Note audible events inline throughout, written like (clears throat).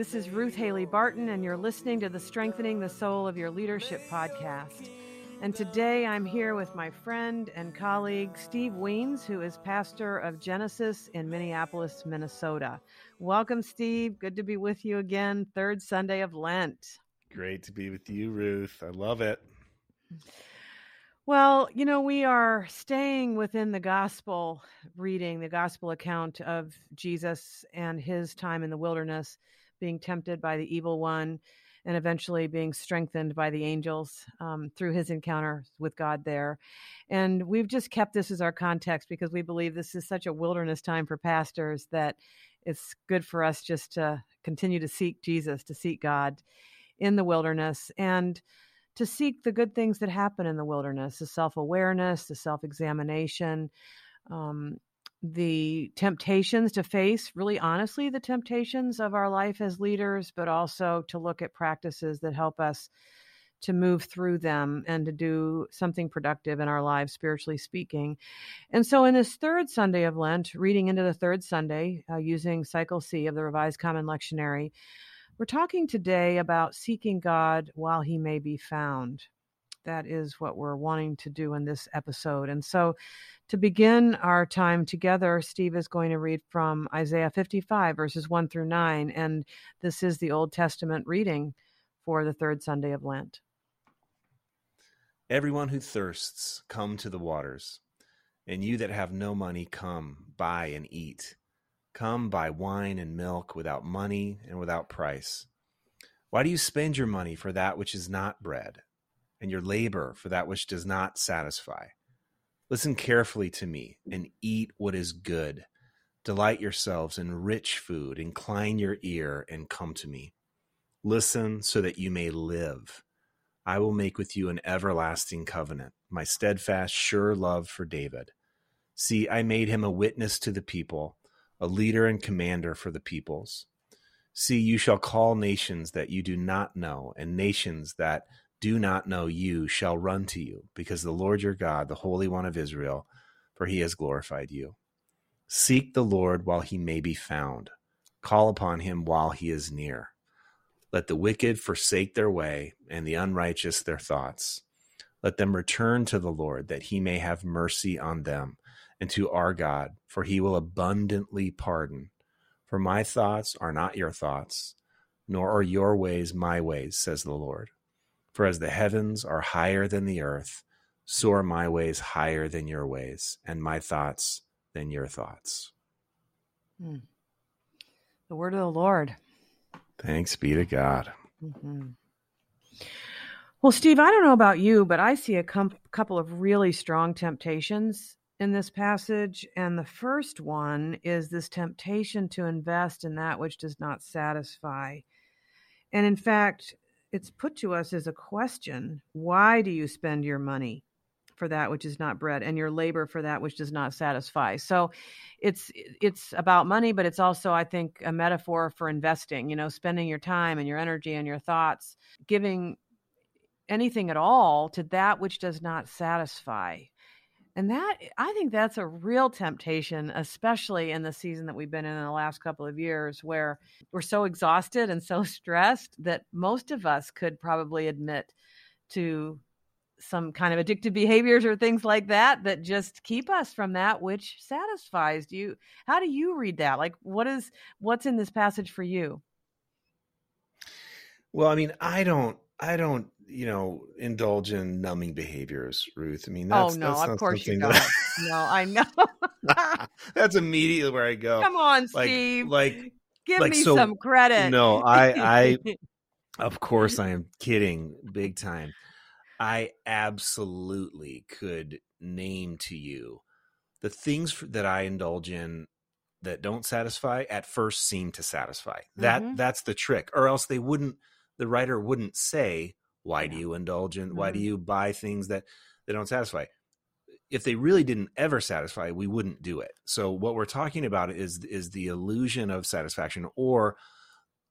This is Ruth Haley Barton, and you're listening to the Strengthening the Soul of Your Leadership podcast. And today I'm here with my friend and colleague, Steve Wiens, who is pastor of Genesis in Minneapolis, Minnesota. Welcome, Steve. Good to be with you again, third Sunday of Lent. Great to be with you, Ruth. I love it. Well, you know, we are staying within the gospel reading, the gospel account of Jesus and his time in the wilderness, being tempted by the evil one, and eventually being strengthened by the angels um, through his encounter with God there. And we've just kept this as our context because we believe this is such a wilderness time for pastors that it's good for us just to continue to seek Jesus, to seek God in the wilderness. And to seek the good things that happen in the wilderness the self awareness, the self examination, um, the temptations to face, really honestly, the temptations of our life as leaders, but also to look at practices that help us to move through them and to do something productive in our lives, spiritually speaking. And so, in this third Sunday of Lent, reading into the third Sunday uh, using Cycle C of the Revised Common Lectionary, we're talking today about seeking God while he may be found. That is what we're wanting to do in this episode. And so, to begin our time together, Steve is going to read from Isaiah 55, verses 1 through 9. And this is the Old Testament reading for the third Sunday of Lent. Everyone who thirsts, come to the waters. And you that have no money, come, buy and eat. Come buy wine and milk without money and without price. Why do you spend your money for that which is not bread, and your labor for that which does not satisfy? Listen carefully to me and eat what is good. Delight yourselves in rich food. Incline your ear and come to me. Listen so that you may live. I will make with you an everlasting covenant, my steadfast, sure love for David. See, I made him a witness to the people a leader and commander for the peoples. See, you shall call nations that you do not know, and nations that do not know you shall run to you, because the Lord your God, the Holy One of Israel, for he has glorified you. Seek the Lord while he may be found, call upon him while he is near. Let the wicked forsake their way, and the unrighteous their thoughts. Let them return to the Lord, that he may have mercy on them and to our God, for he will abundantly pardon. For my thoughts are not your thoughts, nor are your ways my ways, says the Lord. For as the heavens are higher than the earth, so are my ways higher than your ways, and my thoughts than your thoughts. Hmm. The word of the Lord. Thanks be to God. Mm-hmm. Well, Steve, I don't know about you, but I see a com- couple of really strong temptations in this passage. And the first one is this temptation to invest in that which does not satisfy. And in fact, it's put to us as a question why do you spend your money for that which is not bread and your labor for that which does not satisfy? So it's it's about money but it's also i think a metaphor for investing you know spending your time and your energy and your thoughts giving anything at all to that which does not satisfy and that I think that's a real temptation, especially in the season that we've been in, in the last couple of years, where we're so exhausted and so (laughs) stressed that most of us could probably admit to some kind of addictive behaviors or things like that that just keep us from that which satisfies do you. How do you read that? Like what is what's in this passage for you? Well i mean i don't i don't you know, indulge in numbing behaviors, Ruth. I mean, oh, that's, oh no, that's of course you don't. That... no, I know. (laughs) that's immediately where I go. Come on, like, Steve. Like, give like, me so, some credit. No, I, I, (laughs) of course, I am kidding, big time. I absolutely could name to you the things that I indulge in that don't satisfy at first seem to satisfy. That mm-hmm. that's the trick, or else they wouldn't. The writer wouldn't say why do you indulge in? Mm-hmm. Why do mm-hmm. you buy things that that don't satisfy? If they really didn't ever satisfy, we wouldn't do it. So what we're talking about is is the illusion of satisfaction, or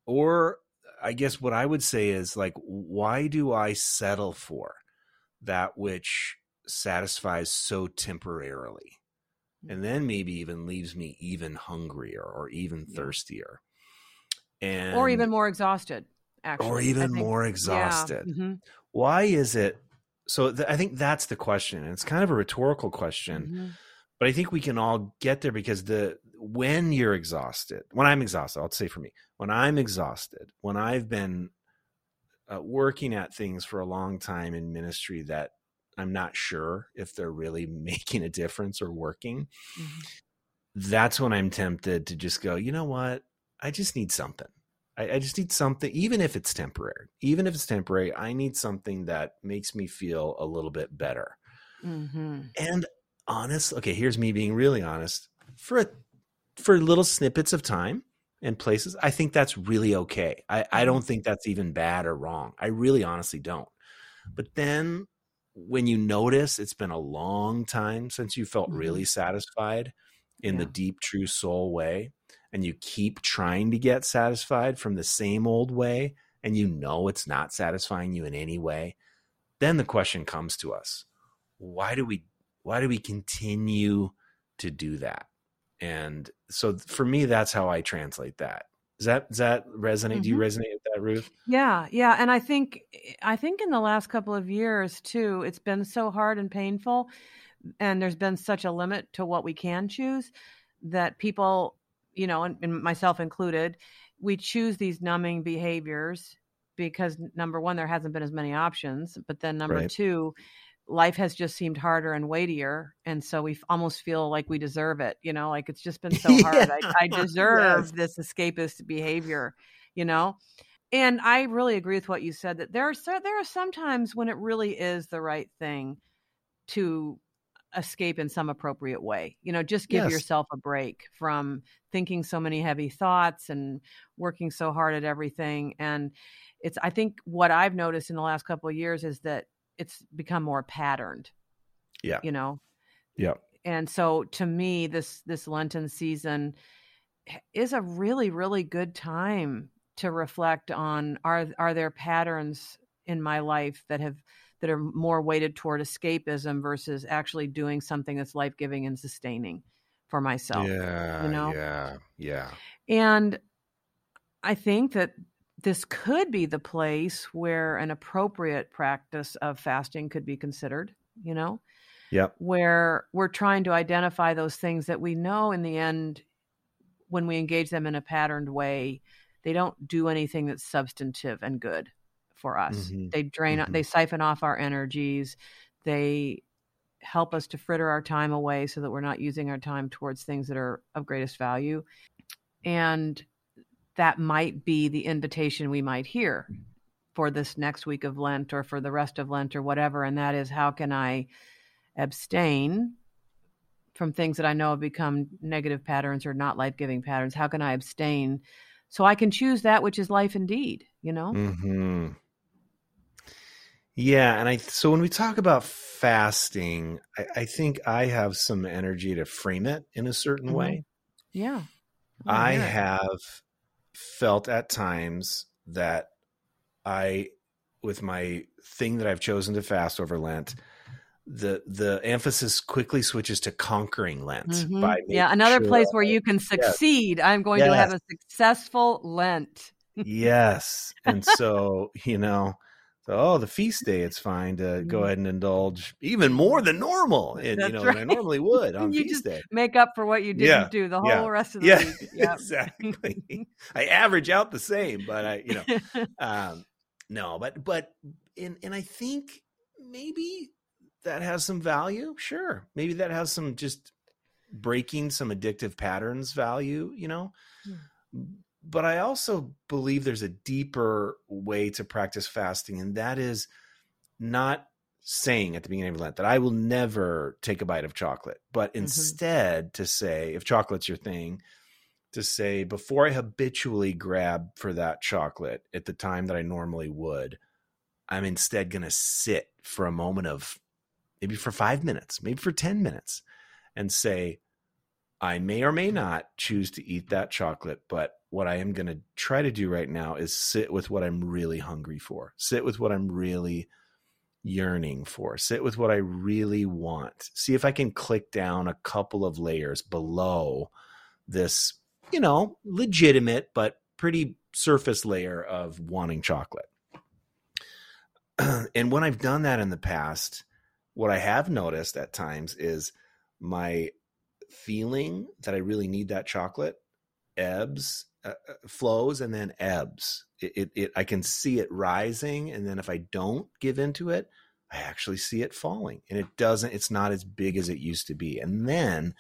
or I guess what I would say is like, why do I settle for that which satisfies so temporarily? and then maybe even leaves me even hungrier or even thirstier. and or even more exhausted actually or even think- more yeah. exhausted. Mhm. Why is it? So th- I think that's the question. and It's kind of a rhetorical question, Mhm. but I think we can all get there because the when you're exhausted, when I'm exhausted, I'll say for me, when I'm exhausted, when I've been uh, working at things for a long time in ministry that I'm not sure if they're really (laughs) making a difference or working, Mhm. that's when I'm tempted to just go, you know what? I just need something. I, I just need something, even if it's temporary. Even if it's temporary, I need something that makes me feel a little bit better. Mhm. And honest, okay, here's me being really honest. For a, for little snippets of time and places, I think that's really okay. I, I don't think that's even bad or wrong. I really honestly don't. But then when you notice it's been a long time since you felt really satisfied in the deep, true soul way, and you keep trying to get satisfied from the same old way, and you know it's not satisfying you in any way, then the question comes to us why do we why do we continue to do that? And so for me that's how i translate that. Does that does that resonate? Do you Mhm. resonate with that ruth? Yeah, yeah, and I think I think in the last couple of years too, it's been so hard and painful, and there's been such a limit to what we can choose that people, you know, and, and myself included, we choose these numbing behaviors because number one, there hasn't been as many options, but then number Right. two, life has just seemed harder and weightier, and so we almost feel like we deserve it. You know, like it's just been (laughs) so hard. I, I (laughs) deserve yes. this escapist behavior. You know, and I really agree with what you said that there are there are some times when it really is the right thing to escape in some appropriate way. You know, just give Yes. yourself a break from thinking so many heavy thoughts and working so hard at everything. And it's I think what I've noticed in the last couple of years is that it's become more patterned. Yeah. You know, yeah and so to me this this lenten season is a really really good time to reflect on are are there patterns in my life that have that are more weighted toward escapism versus actually doing something that's life-giving and sustaining for myself yeah know? yeah yeah. And i think that this could be the place where an appropriate practice of fasting could be considered you know? Yep. Where we're trying to identify those things that we know in the end when we engage them in a patterned way they don't do anything that's substantive and good for us Mhm. they drain Mhm. they siphon off our energies they help us to fritter our time away so that we're not using our time towards things that are of greatest value and that might be the invitation we might hear for this next week of lent or for the rest of lent or whatever and that is how can i abstain from things that I know have become negative patterns or not life giving patterns? How can I abstain so I can choose that which is life indeed? You know? hmm Yeah, and I so when we talk about fasting, I, I think I have some energy to frame it in a certain Mhm. way. Yeah. I have felt at times that I, with my thing that I've chosen to fast over Lent, the the emphasis quickly switches to conquering Lent Mhm. by yeah, another sure place where you can succeed. I'm going to have a successful Lent. yes and so you know so oh the feast day it's fine to go Mhm. ahead and indulge even more than normal and you know than i normally (laughs) would on You feast just day. Make up for what you didn't Yeah, do the whole yeah, rest of the yeah week. (laughs) Yep. exactly. (laughs) I average out the same but i you know um no but but and and i think maybe that has some value sure. Maybe that has some just breaking some addictive patterns value you know but i also believe there's a deeper way to practice fasting and that is not saying at the beginning of lent that i will never take a bite of chocolate but mm-hmm. instead to say if chocolate's your thing to say before I habitually grab for that chocolate at the time that I normally would, I'm instead going to sit for a moment of maybe for five minutes, maybe for 10 minutes, and say, I may or may not choose to eat that chocolate, but what I am going to try to do right now is sit with what I'm really hungry for, sit with what I'm really yearning for, sit with what I really want. See if I can click down a couple of layers below this you know, legitimate but pretty surface layer of wanting chocolate. (clears throat) and when I've done that in the past, what I have noticed at times is my feeling that I really need that chocolate ebbs, uh, uh, flows, and then ebbs. It, it, it, I can see it rising, and then if I don't give into it, I actually see it falling, and it doesn't. It's not as big as it used to be, and then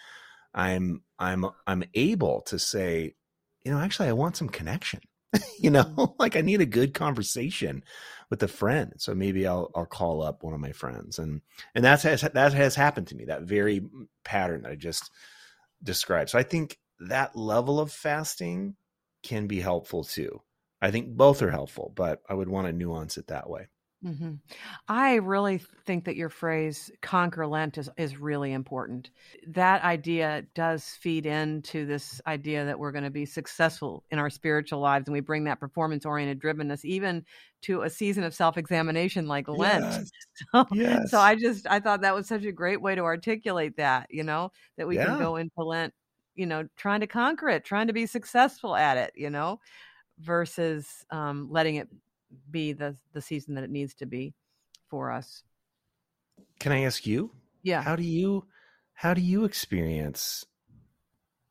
I'm I'm I'm able to say, you know, actually, I want some connection. (laughs) you know, mm-hmm. like I need a good conversation with a friend. So maybe I'll I'll call up one of my friends, and and that's has that has happened to me. That very pattern that I just described. So I think that level of fasting can be helpful too. I think both are helpful, but I would want to nuance it that way. Mm-hmm. I really think that your phrase "conquer Lent" is is really important. That idea does feed into this idea that we're going to be successful in our spiritual lives, and we bring that performance oriented drivenness even to a season of self examination like Lent. Yes. (laughs) So, yes. so I just I thought that was such a great way to articulate that. You know that we yeah. can go into Lent, you know, trying to conquer it, trying to be successful at it. You know, versus um, letting it be the the season that it needs to be for us. Can I ask you? Yeah. How do you how do you experience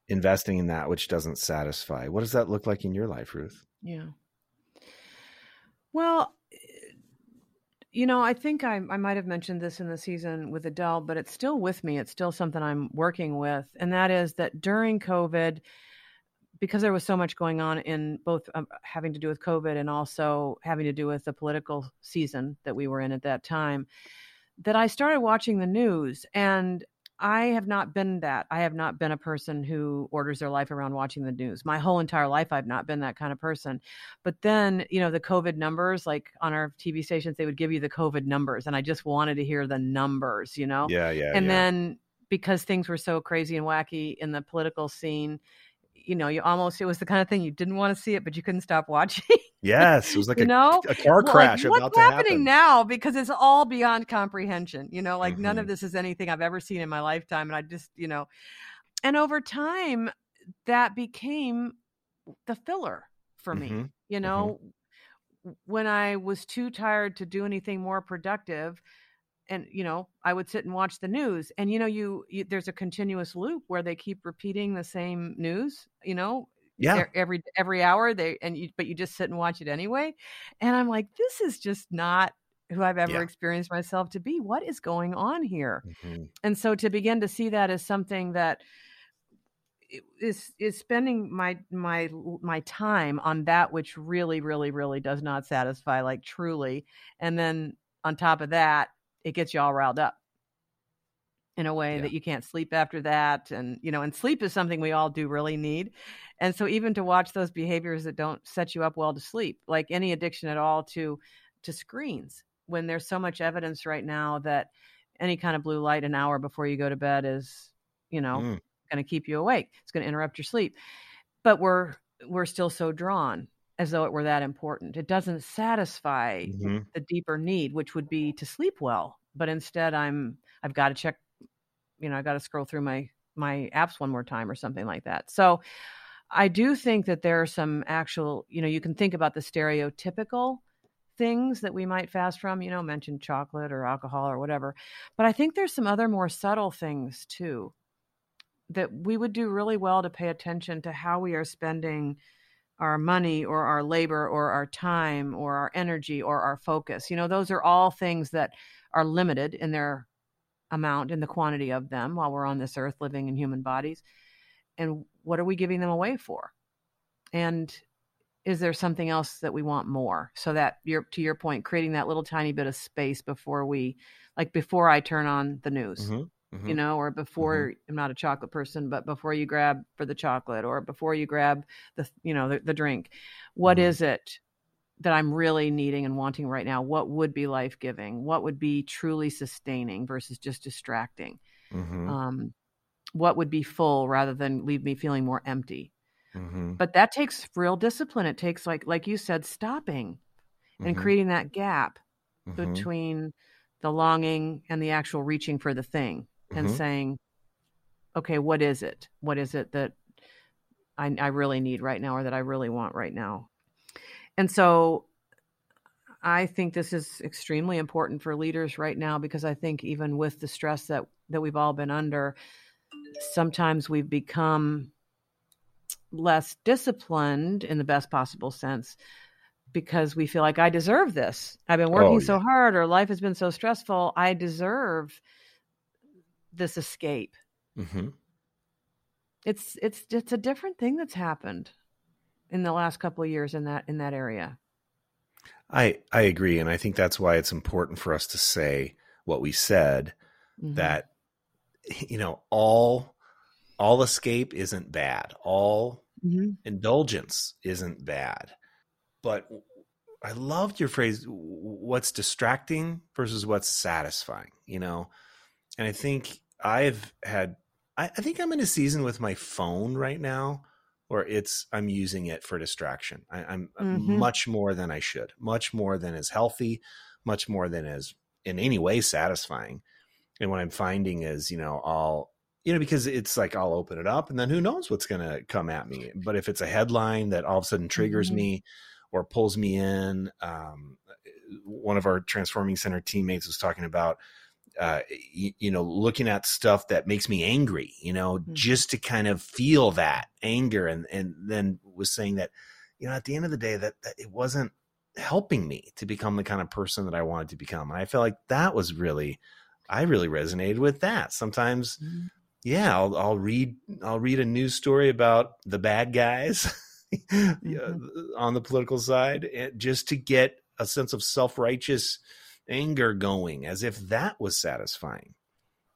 investing in that which doesn't satisfy? What does that look like in your life, Ruth? Yeah. Well, you know, I think I, I might have mentioned this in the season with Adele, but it's still with me. It's still something I'm working with. And that is that during COVID, because there was so much going on in both um, having to do with COVID and also having to do with the political season that we were in at that time, that I started watching the news. And I have not been that. I have not been a person who orders their life around watching the news. My whole entire life, I've not been that kind of person. But then, you know, the COVID numbers, like on our TV stations, they would give you the COVID numbers. And I just wanted to hear the numbers, you know? Yeah, yeah. And yeah. then because things were so crazy and wacky in the political scene, you know, you almost it was the kind of thing you didn't want to see it, but you couldn't stop watching. yes, it was (laughs) like you a, know? a car crash like, what's happening happen. now because it's all beyond comprehension. You know, like mm-hmm. none of mm-hmm. this is anything I've ever seen in my lifetime, and I just, you know, and over time that became the filler for me. Mm-hmm. You mm-hmm. know, mm-hmm. when I was too tired to do anything more productive, and you know i would sit and watch the news and you know you, you, there's a continuous loop where they keep repeating the same news you know yeah every every hour they and you but you just sit and watch it anyway and i'm like this is just not who i've ever yeah. experienced myself to be what is going on here mm-hmm. and so to begin to see that as something that is is spending my my my time on that which really really really does not satisfy like truly and then on top of that it gets you all riled up in a way yeah. that you can't sleep after that and you know and sleep is something we all do really need and so even to watch those behaviors that don't set you up well to sleep like any addiction at all to to screens when there's so much evidence right now that any kind of blue light an hour before you go to bed is you know mm. going to keep you awake it's going to interrupt your sleep but we're we're still so drawn as though it were that important. It doesn't satisfy mm-hmm. the deeper need, which would be to sleep well. But instead, I'm I've got to check, you know, I got to scroll through my my apps one more time or something like that. So I do think that there are some actual, you know, you can think about the stereotypical things that we might fast from, you know, mention chocolate or alcohol or whatever. But I think there's some other more subtle things too that we would do really well to pay attention to how we are spending our money or our labor or our time or our energy or our focus. You know, those are all things that are limited in their amount and the quantity of them while we're on this earth living in human bodies. And what are we giving them away for? And is there something else that we want more? So that you're to your point, creating that little tiny bit of space before we like before I turn on the news. Mm-hmm mm-hmm. you know, or before mm-hmm. I'm not a chocolate person, but before you grab for the chocolate or before you grab the, you know, the, the drink, what mm-hmm. is it that I'm really needing and wanting right now? What would be life giving? What would be truly sustaining versus just distracting? Mm-hmm. Um, what would be full rather than leave me feeling more empty? Mm-hmm. But that takes real discipline. It takes like, like you said, stopping and mm-hmm. creating that gap between the longing and the actual reaching for the thing and mm-hmm. saying, okay, what is it? What is it that I, I really need right now or that I really want right now. And so I think this is extremely important for leaders right now because I think even with the stress that that we've all been under, sometimes we've become less disciplined in the best possible sense because we feel like I deserve this. I've been working oh, yeah. so hard or life has been so stressful. I deserve this escape. Mm-hmm. It's it's it's a different thing that's happened in the last couple of years in that in that area. I I agree, and I think that's why it's important for us to say what we said mm-hmm. that you know all all escape isn't bad, all mm-hmm. indulgence isn't bad, but I loved your phrase what's distracting versus what's satisfying, you know? And I think I've had I, I think I'm in a season with my phone right now or it's I'm using it for distraction. I, am mm-hmm. much more than I should, much more than is healthy, much more than is in any way satisfying. And what I'm finding is, you know, I'll you know, because it's like I'll open it up and then who knows what's gonna come at me. But if it's a headline that all of a sudden triggers mm-hmm. me or pulls me in, um, one of our transforming center teammates was talking about uh, you, you, know, looking at stuff that makes me angry, you know, mm-hmm. just to kind of feel that anger, and and then was saying that, you know, at the end of the day, that, that it wasn't helping me to become the kind of person that I wanted to become, and I felt like that was really, I really resonated with that. Sometimes, mm-hmm. yeah, I'll I'll read I'll read a news story about the bad guys. (laughs) mm-hmm. on the political side, eh, just to get a sense of self righteous anger going as if that was satisfying.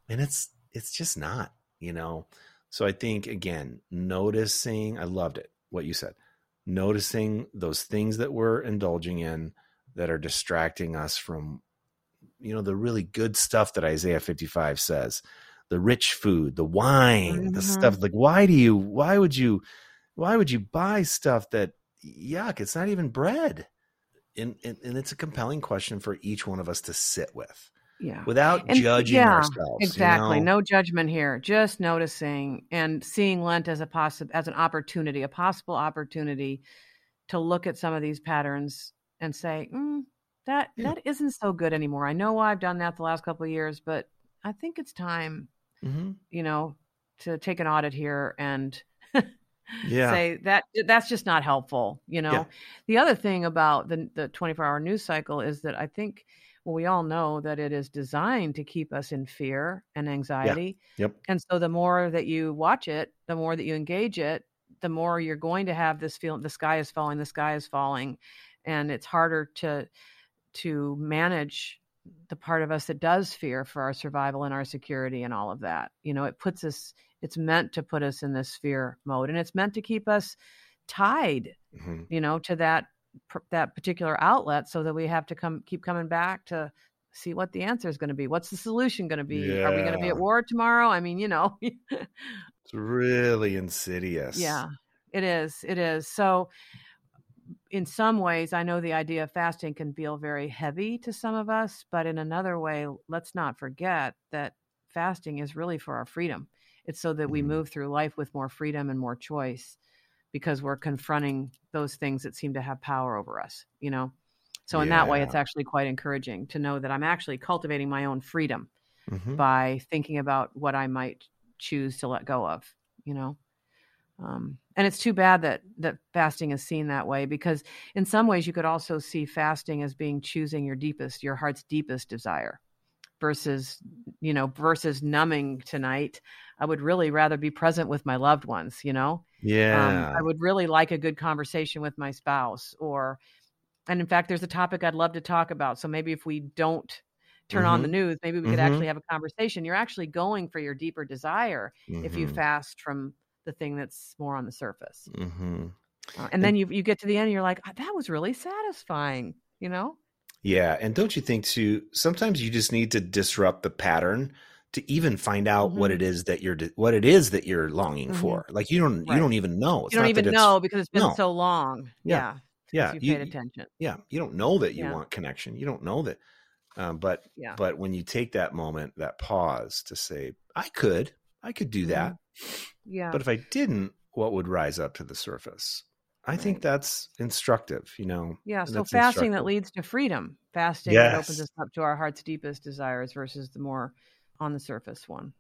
And it's it's just not, you know. So I think again, noticing, I loved it what you said. Noticing those things that we're indulging in that are distracting us from you know the really good stuff that Isaiah 55 says. The rich food, the wine, mm-hmm. the stuff like why do you why would you why would you buy stuff that yuck, it's not even bread and, and, and it's a compelling question for each one of us to sit with yeah without and, judging yeah, ourselves exactly you know? no judgment here just noticing and seeing lent as a possible as an opportunity a possible opportunity to look at some of these patterns and say mm, that yeah. that isn't so good anymore i know i've done that the last couple of years but i think it's time mm-hmm. you know to take an audit here and yeah. say that that's just not helpful you know yeah. the other thing about the the 24 hour news cycle is that i think well we all know that it is designed to keep us in fear and anxiety yeah. yep and so the more that you watch it the more that you engage it the more you're going to have this feeling the sky is falling the sky is falling and it's harder to to manage the part of us that does fear for our survival and our security and all of that. You know it puts us it's meant to put us in this fear mode and it's meant to keep us tied mm-hmm. you know to that that particular outlet so that we have to come keep coming back to see what the answer is going to be. What's the solution going to be? Yeah. are we going to be at war tomorrow? I mean you know. (laughs) It's really insidious. Yeah it is it is. So in some ways i know the idea of fasting can feel very heavy to some of us but in another way let's not forget that fasting is really for our freedom it's so that we mm-hmm. move through life with more freedom and more choice because we're confronting those things that seem to have power over us, you know? So, in yeah. that way, it's actually quite encouraging to know that I'm actually cultivating my own freedom mm-hmm. by thinking about what I might choose to let go of, you know? Um, and it's too bad that that fasting is seen that way because in some ways you could also see fasting as being choosing your deepest your heart's deepest desire versus you know versus numbing tonight I would really rather be present with my loved ones, you know? Um, yeah. Um, I would really like a good conversation with my spouse or, and in fact, there's a topic I'd love to talk about. So maybe if we don't turn mm-hmm. on the mm-hmm. news, maybe we could mm-hmm. actually have a conversation. You're actually going for your deeper desire mm-hmm. if you mm-hmm. fast from the thing that's more on the surface. Mm-hmm. Uh, and then you you get to the end, and you're like, ah, that was really satisfying, you know? Yeah, and don't you think too? Sometimes you just need to disrupt the pattern to even find out mm-hmm. what it is that you're what it is that you're longing mm-hmm. for. Like you don't right. you don't even know. It's you don't even know because it's been no. so long. Yeah. Yeah. yeah. You, paid attention. Yeah. You don't know that you yeah. want connection. You don't know that. Um, but yeah. but when you take that moment, that pause to say, I could, I could do that. Yeah. But if I didn't, what would rise up to the surface. I think that's instructive, you know. Yeah, so fasting that leads to freedom. Fasting that opens us up to our heart's deepest desires versus the more on the surface one.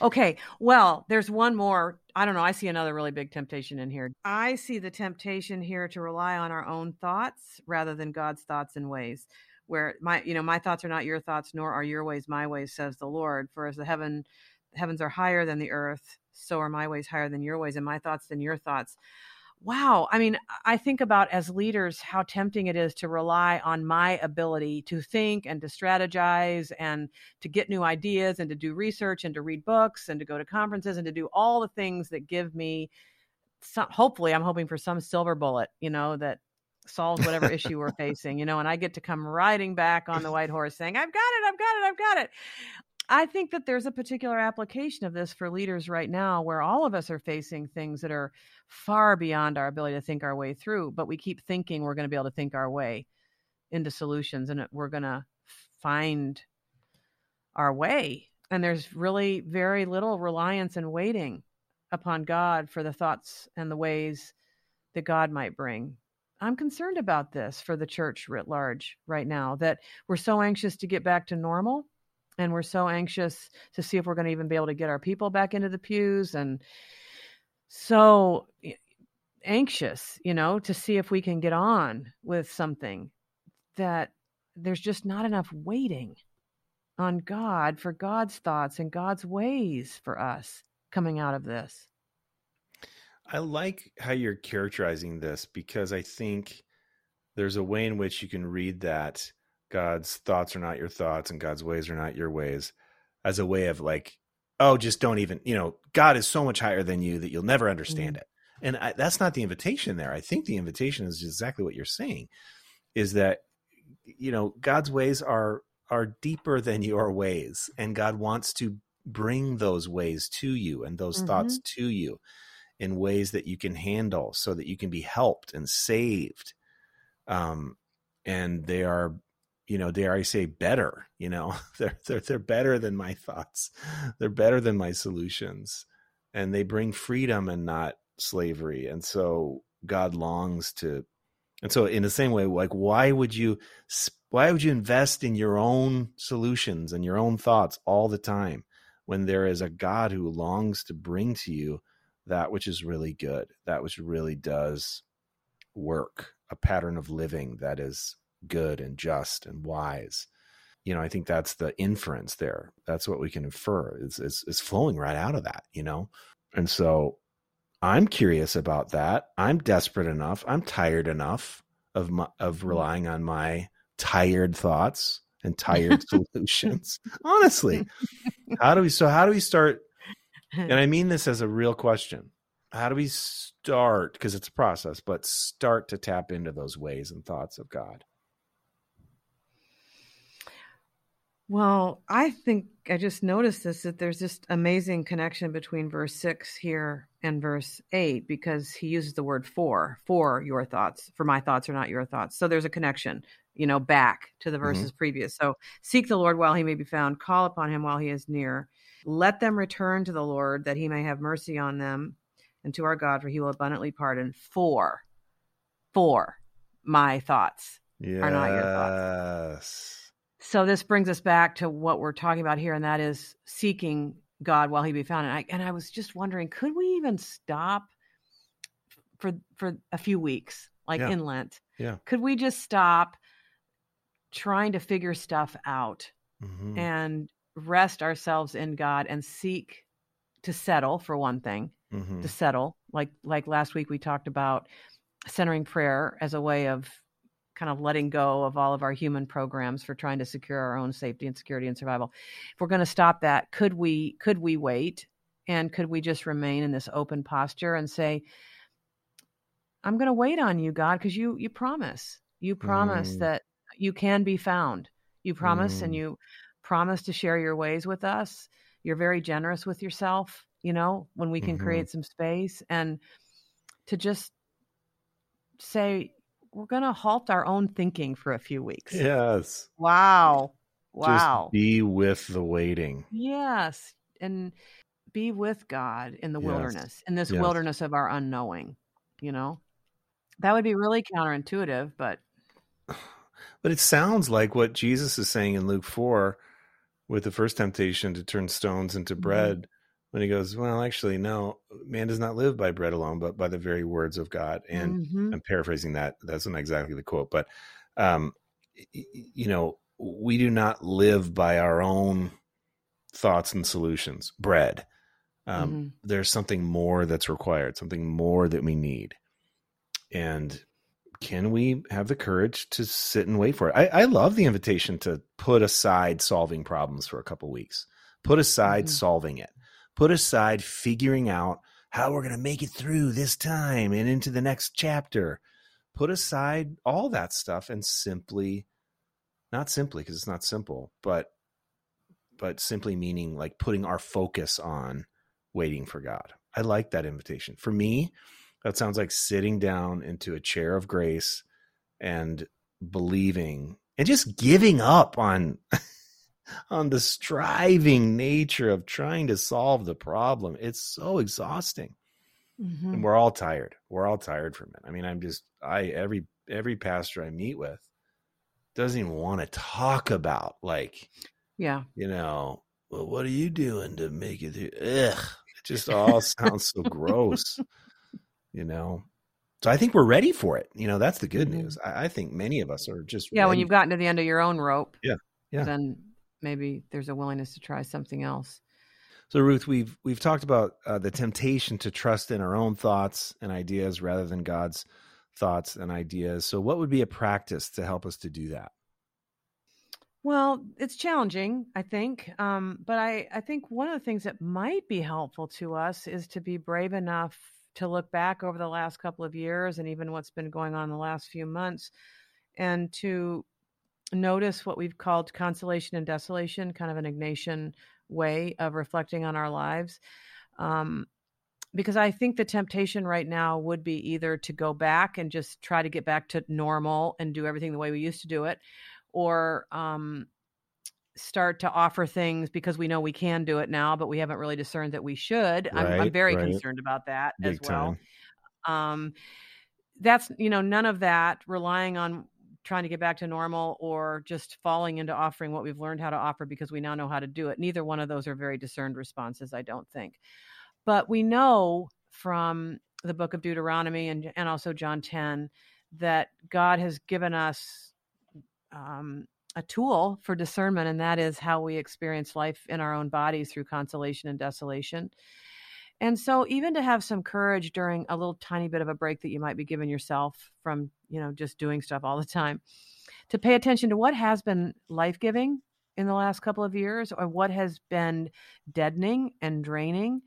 Okay, well, there's one more. I don't know. I see another really big temptation in here. I see the temptation here to rely on our own thoughts rather than God's thoughts and ways. Where my, you know, my thoughts are not your thoughts, nor are your ways my ways, says the Lord. For as the heaven, heavens are higher than the earth, so are my ways higher than your ways, and my thoughts than your thoughts. Wow i mean i think about as leaders how tempting it is to rely on my ability to think and to strategize and to get new ideas and to do research and to read books and to go to conferences and to do all the things that give me some hopefully i'm hoping for some silver bullet you know that solves whatever (laughs) issue we're facing you know and i get to come riding back on the white horse saying i've got it i've got it i've got it I think that there's a particular application of this for leaders right now where all of us are facing things that are far beyond our ability to think our way through, but we keep thinking we're going to be able to think our way into solutions and we're going to find our way. And there's really very little reliance and waiting upon God for the thoughts and the ways that God might bring. I'm concerned about this for the church writ large right now that we're so anxious to get back to normal and we're so anxious to see if we're going to even be able to get our people back into the pews and so anxious you know to see if we can get on with something that there's just not enough waiting on god for god's thoughts and god's ways for us coming out of this. I like how you're characterizing this because I think there's a way in which you can read that God's thoughts are not your thoughts and God's ways are not your ways as a way of like, oh, just don't even, you know, God is so much higher than you that you'll never understand it. And I, that's not the invitation there. I think the invitation is exactly what you're saying is that, you know, God's ways are are deeper than your ways and God wants to bring those ways to you and those thoughts to you in ways that you can handle so that you can be helped and saved um and they are you know dare i say better you know (laughs) they're, they're they're better than my thoughts. They're better than my solutions. And they bring freedom and not slavery. And so god longs to and so in the same way like why would you why would you invest in your own solutions and your own thoughts all the time when there is a god who longs to bring to you that which is really good, that which really does work, a pattern of living that is good and just and wise. You know, I think that's the inference there. That's what we can infer. It's, it's, it's flowing right out of that, you know? And so I'm curious about that. I'm desperate enough. I'm tired enough of my, of mm-hmm. relying on my tired thoughts and tired (laughs) solutions. Honestly, how do we, so how do we start and I mean this as a real question. How do we start? Because it's a process, but start to tap into those ways and thoughts of God. Well, I think I just noticed this that there's this amazing connection between verse six here and verse eight because he uses the word for, for your thoughts, for my thoughts are not your thoughts. So there's a connection, you know, back to the verses mm-hmm. previous. So seek the Lord while he may be found, call upon him while he is near. Let them return to the Lord that he may have mercy on them and to our God, for he will abundantly pardon. For, for my thoughts yes. are not your thoughts. So this brings us back to what we're talking about here, and that is seeking God while he be found. And I and I was just wondering, could we even stop for for a few weeks, like yeah. in Lent? Yeah. Could we just stop trying to figure stuff out mm-hmm. and rest ourselves in God and seek to settle for one thing, mm-hmm. to settle. Like like last week we talked about centering prayer as a way of kind of letting go of all of our human programs for trying to secure our own safety and security and survival. If we're going to stop that, could we could we wait and could we just remain in this open posture and say I'm going to wait on you God because you you promise. You promise Mm. that you can be found. You promise and Mm. you promise to share your ways with us. You're very generous with yourself, you know, when we can Mhm. create some space and to just say, we're going to halt our own thinking for a few weeks. Yes. Wow. Wow. Just be with the waiting. yes. And be with God in the Yes. wilderness, in this Yes. wilderness of our unknowing, you know? That would be really counterintuitive, but But it sounds like what Jesus is saying in Luke 4 with the first temptation to turn stones into Mhm. bread when he goes, Well, actually, no, man does not live by bread alone, but by the very words of God. And Mhm. I'm paraphrasing that. That's not exactly the quote, but, um, you know, we do not live by our own thoughts and solutions, bread. Um, Mhm. There's something more that's required, something more that we need. And can we have the courage to sit and wait for it? I, I love the invitation to put aside solving problems for a couple weeks. Put aside Mhm. solving it. Put aside figuring out how we're going to make it through this time and into the next chapter. Put aside all that stuff and simply, not simply because it's not simple, but but simply meaning like putting our focus on waiting for God. I like that invitation. For me, that sounds like sitting down into a chair of grace and believing and just giving up on on the striving nature of trying to solve the problem. It's so exhausting. Mhm. And we're all tired. We're all tired from it. I mean, I'm just I every every pastor I meet with doesn't even want to talk about like Yeah. you know, well, what are you doing to make it? through? Ugh, it just all sounds so gross, you know. So I think we're ready for it. You know, that's the good Mhm. news. I, I think many of us are just Yeah, when you've gotten to the end of your own rope, Yeah, yeah. then maybe there's a willingness to try something else. So Ruth, we've we've talked about uh, the temptation to trust in our own thoughts and ideas rather than God's thoughts and ideas. So what would be a practice to help us to do that? Well, it's challenging, I think. Um, but I, I think one of the things that might be helpful to us is to be brave enough to look back over the last couple of years and even what's been going on in the last few months and to notice what we've called consolation and desolation, kind of an Ignatian way of reflecting on our lives. Um, because I think the temptation right now would be either to go back and just try to get back to normal and do everything the way we used to do it, or um, start to offer things because we know we can do it now, but we haven't really discerned that we should. I'm, I'm very right. concerned about that Big as well. Um, that's you know none of that relying on trying to get back to normal or just falling into offering what we've learned how to offer because we now know how to do it. Neither one of those are very discerned responses, I don't think. But we know from the book of Deuteronomy and and also John 10 that God has given us um, a tool for discernment, and that is how we experience life in our own bodies through consolation and desolation. And so, even to have some courage during a little tiny bit of a break that you might be giving yourself from, you know, just doing stuff all the time, to pay attention to what has been life giving in the last couple of years or what has been deadening and draining.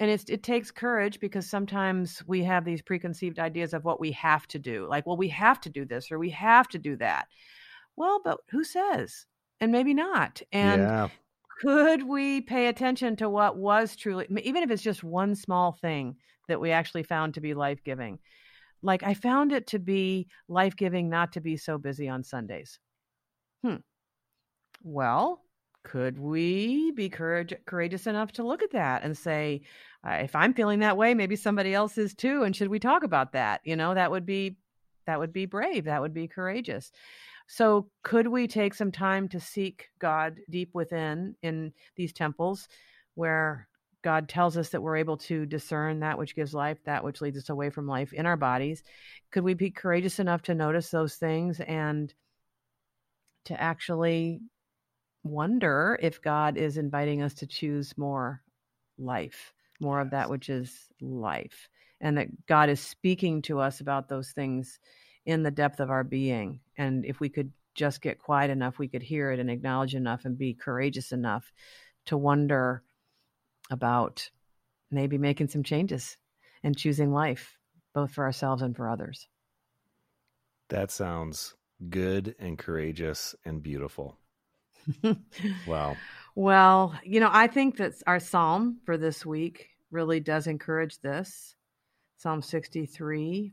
And it's, it takes courage because sometimes we have these preconceived ideas of what we have to do. Like, well, we have to do this or we have to do that. Well, but who says? And maybe not. And yeah, could we pay attention to what was truly even if it's just one small thing that we actually found to be life-giving like i found it to be life-giving not to be so busy on sundays. Hmm. Well could we be courage, courageous enough to look at that and say if i'm feeling that way maybe somebody else is too and should we talk about that? You know that would be that would be brave that would be courageous so, could we take some time to seek God deep within in these temples where God tells us that we're able to discern that which gives life, that which leads us away from life in our bodies? Could we be courageous enough to notice those things and to actually wonder if God is inviting us to choose more life, more of that which is life, and that God is speaking to us about those things in the depth of our being. And if we could just get quiet enough, we could hear it and acknowledge enough and be courageous enough to wonder about maybe making some changes and choosing life, both for ourselves and for others. that sounds good and courageous and beautiful. (laughs) Wow. well, you know, I think that our psalm for this week really does encourage this. Psalm 63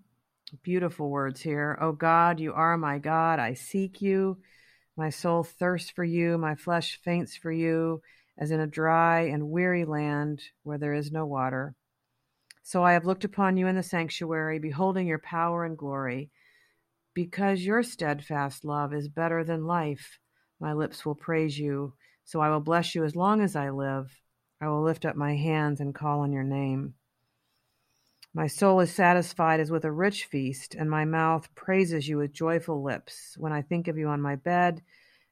Beautiful words here. Oh God, you are my God. I seek you. My soul thirsts for you. My flesh faints for you, as in a dry and weary land where there is no water. So I have looked upon you in the sanctuary, beholding your power and glory. Because your steadfast love is better than life, my lips will praise you. So I will bless you as long as I live. I will lift up my hands and call on your name. My soul is satisfied as with a rich feast, and my mouth praises you with joyful lips when I think of you on my bed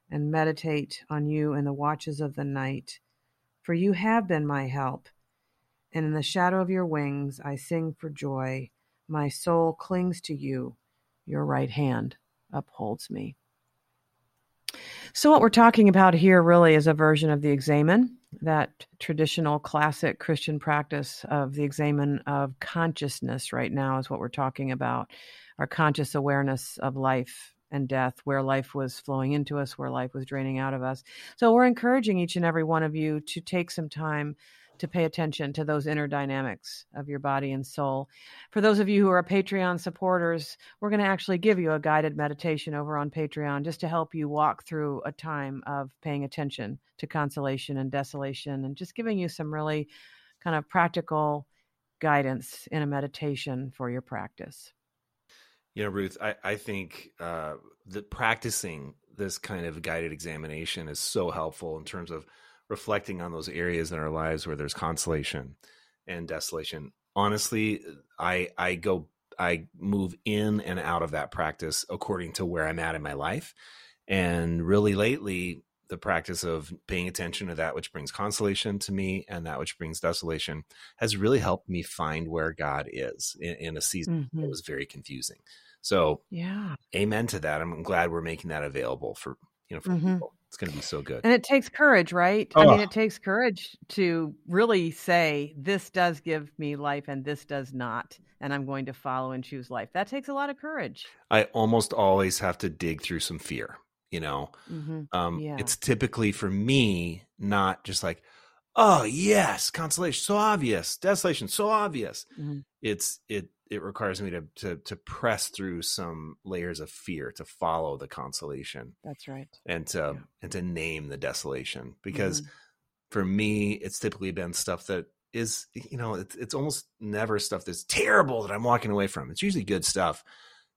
and meditate on you in the watches of the night. For you have been my help, and in the shadow of your wings I sing for joy. My soul clings to you, your right hand upholds me. So, what we're talking about here really is a version of the examen, that traditional classic Christian practice of the examen of consciousness, right now, is what we're talking about. Our conscious awareness of life and death, where life was flowing into us, where life was draining out of us. So, we're encouraging each and every one of you to take some time to pay attention to those inner dynamics of your body and soul. For those of you who are Patreon supporters, we're going to actually give you a guided meditation over on Patreon just to help you walk through a time of paying attention to consolation and desolation and just giving you some really kind of practical guidance in a meditation for your practice. You know, Ruth, I, I think uh, that practicing this kind of guided examination is so helpful in terms of reflecting on those areas in our lives where there's consolation and desolation. Honestly, I I go I move in and out of that practice according to where I'm at in my life. And really lately, the practice of paying attention to that which brings consolation to me and that which brings desolation has really helped me find where God is in, in a season mm-hmm. that was very confusing. So, yeah, amen to that. I'm glad we're making that available for you know for mm-hmm. people. It's going to be so good. And it takes courage, right? Oh. I mean, it takes courage to really say, this does give me life and this does not. And I'm going to follow and choose life. That takes a lot of courage. I almost always have to dig through some fear, you know? Mm-hmm. Um, yeah. It's typically for me, not just like, oh, yes, consolation, so obvious, desolation, so obvious. Mm-hmm. It's, it, it requires me to, to to press through some layers of fear to follow the consolation. That's right. And to yeah. and to name the desolation because mm-hmm. for me it's typically been stuff that is you know it's it's almost never stuff that's terrible that I'm walking away from. It's usually good stuff.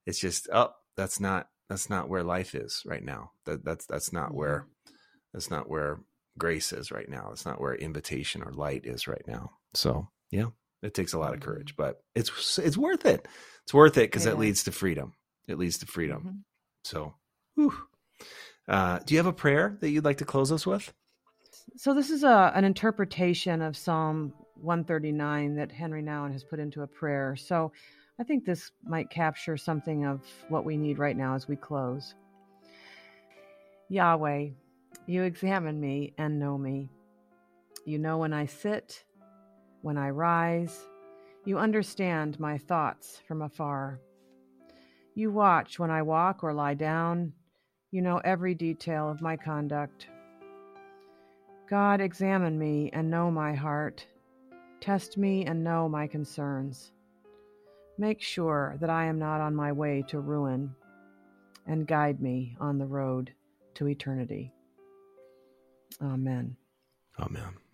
It's just oh that's not that's not where life is right now. That that's that's not where that's not where grace is right now. It's not where invitation or light is right now. So yeah. It takes a lot of courage, mm-hmm. but it's it's worth it. It's worth it because it leads to freedom. It leads to freedom. Mm-hmm. So, uh, do you have a prayer that you'd like to close us with? So this is a an interpretation of Psalm 139 that Henri Nouwen has put into a prayer. So I think this might capture something of what we need right now as we close. Yahweh, you examine me and know me. You know when I sit when I rise, you understand my thoughts from afar. You watch when I walk or lie down. You know every detail of my conduct. God, examine me and know my heart. Test me and know my concerns. Make sure that I am not on my way to ruin, and guide me on the road to eternity. Amen. Amen.